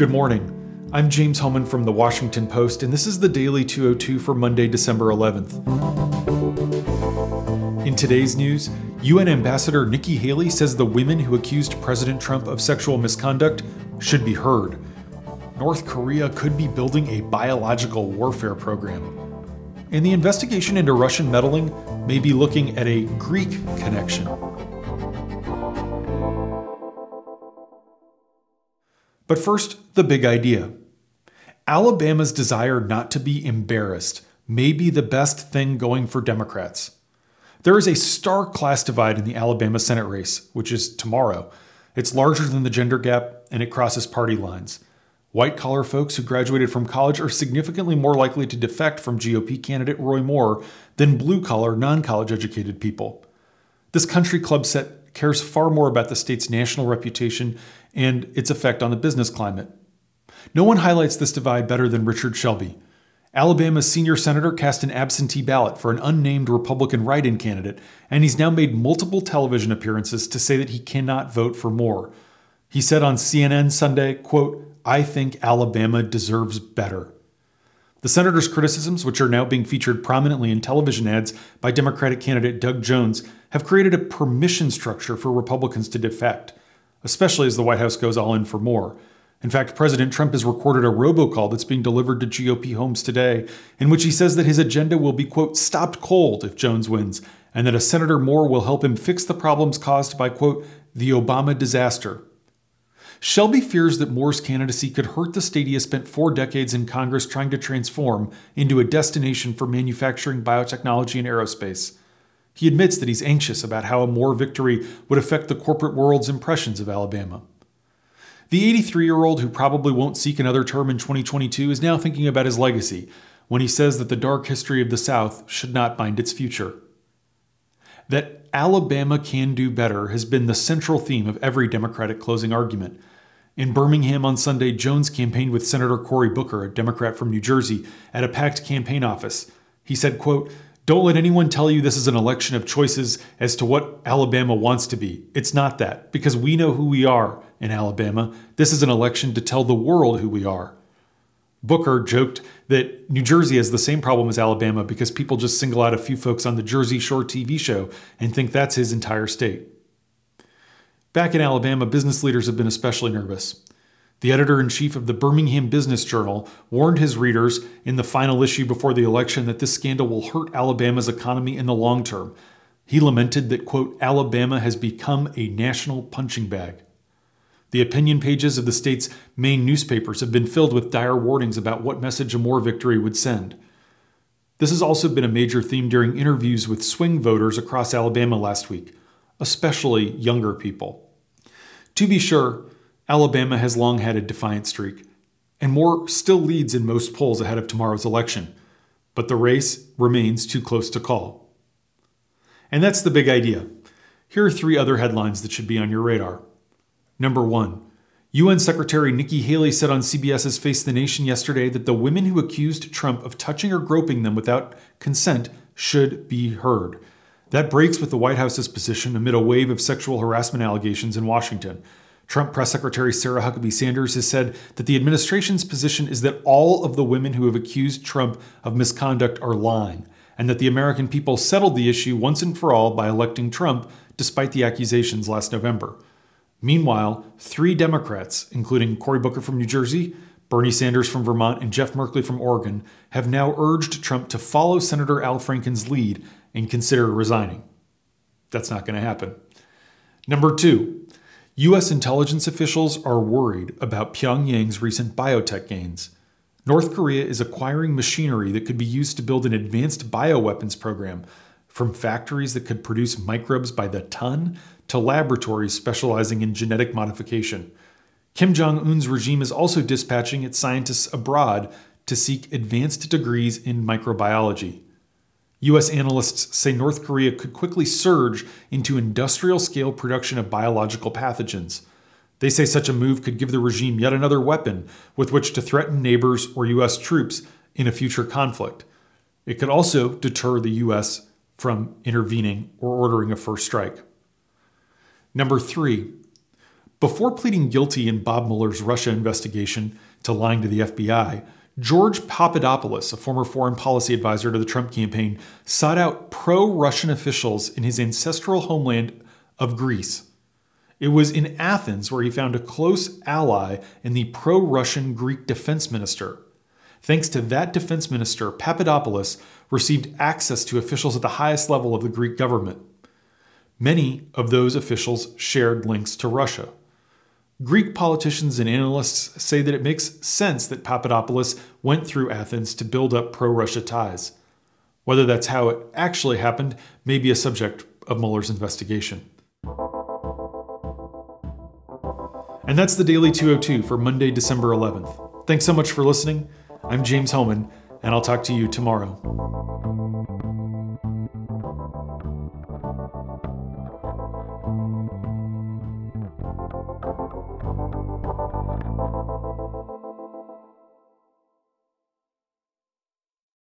Good morning. I'm James Hohmann from the Washington Post, and this is the Daily 202 for Monday, December 11th. In today's news, UN Ambassador Nikki Haley says the women who accused President Trump of sexual misconduct should be heard. North Korea could be building a biological warfare program. And the investigation into Russian meddling may be looking at a Greek connection. But first, the big idea. Alabama's desire not to be embarrassed may be the best thing going for Democrats. There is a stark class divide in the Alabama Senate race, which is tomorrow. It's larger than the gender gap, and it crosses party lines. White collar folks who graduated from college are significantly more likely to defect from GOP candidate Roy Moore than blue collar, non college educated people. This country club set cares far more about the state's national reputation and its effect on the business climate. No one highlights this divide better than Richard Shelby. Alabama's senior senator cast an absentee ballot for an unnamed Republican write in candidate, and he's now made multiple television appearances to say that he cannot vote for Moore. He said on CNN Sunday, quote, I think Alabama deserves better. The senator's criticisms, which are now being featured prominently in television ads by Democratic candidate Doug Jones, have created a permission structure for Republicans to defect especially as the White House goes all in for Moore. In fact, President Trump has recorded a robocall that's being delivered to GOP homes today, in which he says that his agenda will be, quote, stopped cold if Jones wins, and that a Senator Moore will help him fix the problems caused by, quote, the Obama disaster. Shelby fears that Moore's candidacy could hurt the state he has spent four decades in Congress trying to transform into a destination for manufacturing, biotechnology, and aerospace. He admits that he's anxious about how a Moore victory would affect the corporate world's impressions of Alabama. The 83 year old who probably won't seek another term in 2022 is now thinking about his legacy when he says that the dark history of the South should not bind its future. That Alabama can do better has been the central theme of every Democratic closing argument. In Birmingham on Sunday, Jones campaigned with Senator Cory Booker, a Democrat from New Jersey, at a packed campaign office. He said, quote, don't let anyone tell you this is an election of choices as to what Alabama wants to be. It's not that, because we know who we are in Alabama. This is an election to tell the world who we are. Booker joked that New Jersey has the same problem as Alabama because people just single out a few folks on the Jersey Shore TV show and think that's his entire state. Back in Alabama, business leaders have been especially nervous. The editor in chief of the Birmingham Business Journal warned his readers in the final issue before the election that this scandal will hurt Alabama's economy in the long term. He lamented that, quote, Alabama has become a national punching bag. The opinion pages of the state's main newspapers have been filled with dire warnings about what message a Moore victory would send. This has also been a major theme during interviews with swing voters across Alabama last week, especially younger people. To be sure, Alabama has long had a defiant streak, and Moore still leads in most polls ahead of tomorrow's election, but the race remains too close to call. And that's the big idea. Here are three other headlines that should be on your radar. Number one, UN Secretary Nikki Haley said on CBS's Face the Nation yesterday that the women who accused Trump of touching or groping them without consent should be heard. That breaks with the White House's position amid a wave of sexual harassment allegations in Washington. Trump Press Secretary Sarah Huckabee Sanders has said that the administration's position is that all of the women who have accused Trump of misconduct are lying, and that the American people settled the issue once and for all by electing Trump despite the accusations last November. Meanwhile, three Democrats, including Cory Booker from New Jersey, Bernie Sanders from Vermont, and Jeff Merkley from Oregon, have now urged Trump to follow Senator Al Franken's lead and consider resigning. That's not going to happen. Number two, U.S. intelligence officials are worried about Pyongyang's recent biotech gains. North Korea is acquiring machinery that could be used to build an advanced bioweapons program, from factories that could produce microbes by the ton to laboratories specializing in genetic modification. Kim Jong un's regime is also dispatching its scientists abroad to seek advanced degrees in microbiology. U.S. analysts say North Korea could quickly surge into industrial scale production of biological pathogens. They say such a move could give the regime yet another weapon with which to threaten neighbors or U.S. troops in a future conflict. It could also deter the U.S. from intervening or ordering a first strike. Number three, Before pleading guilty in Bob Mueller's Russia investigation to lying to the FBI, George Papadopoulos, a former foreign policy advisor to the Trump campaign, sought out pro Russian officials in his ancestral homeland of Greece. It was in Athens where he found a close ally in the pro Russian Greek defense minister. Thanks to that defense minister, Papadopoulos received access to officials at the highest level of the Greek government. Many of those officials shared links to Russia. Greek politicians and analysts say that it makes sense that Papadopoulos went through Athens to build up pro Russia ties. Whether that's how it actually happened may be a subject of Mueller's investigation. And that's the Daily 202 for Monday, December 11th. Thanks so much for listening. I'm James Hohmann, and I'll talk to you tomorrow.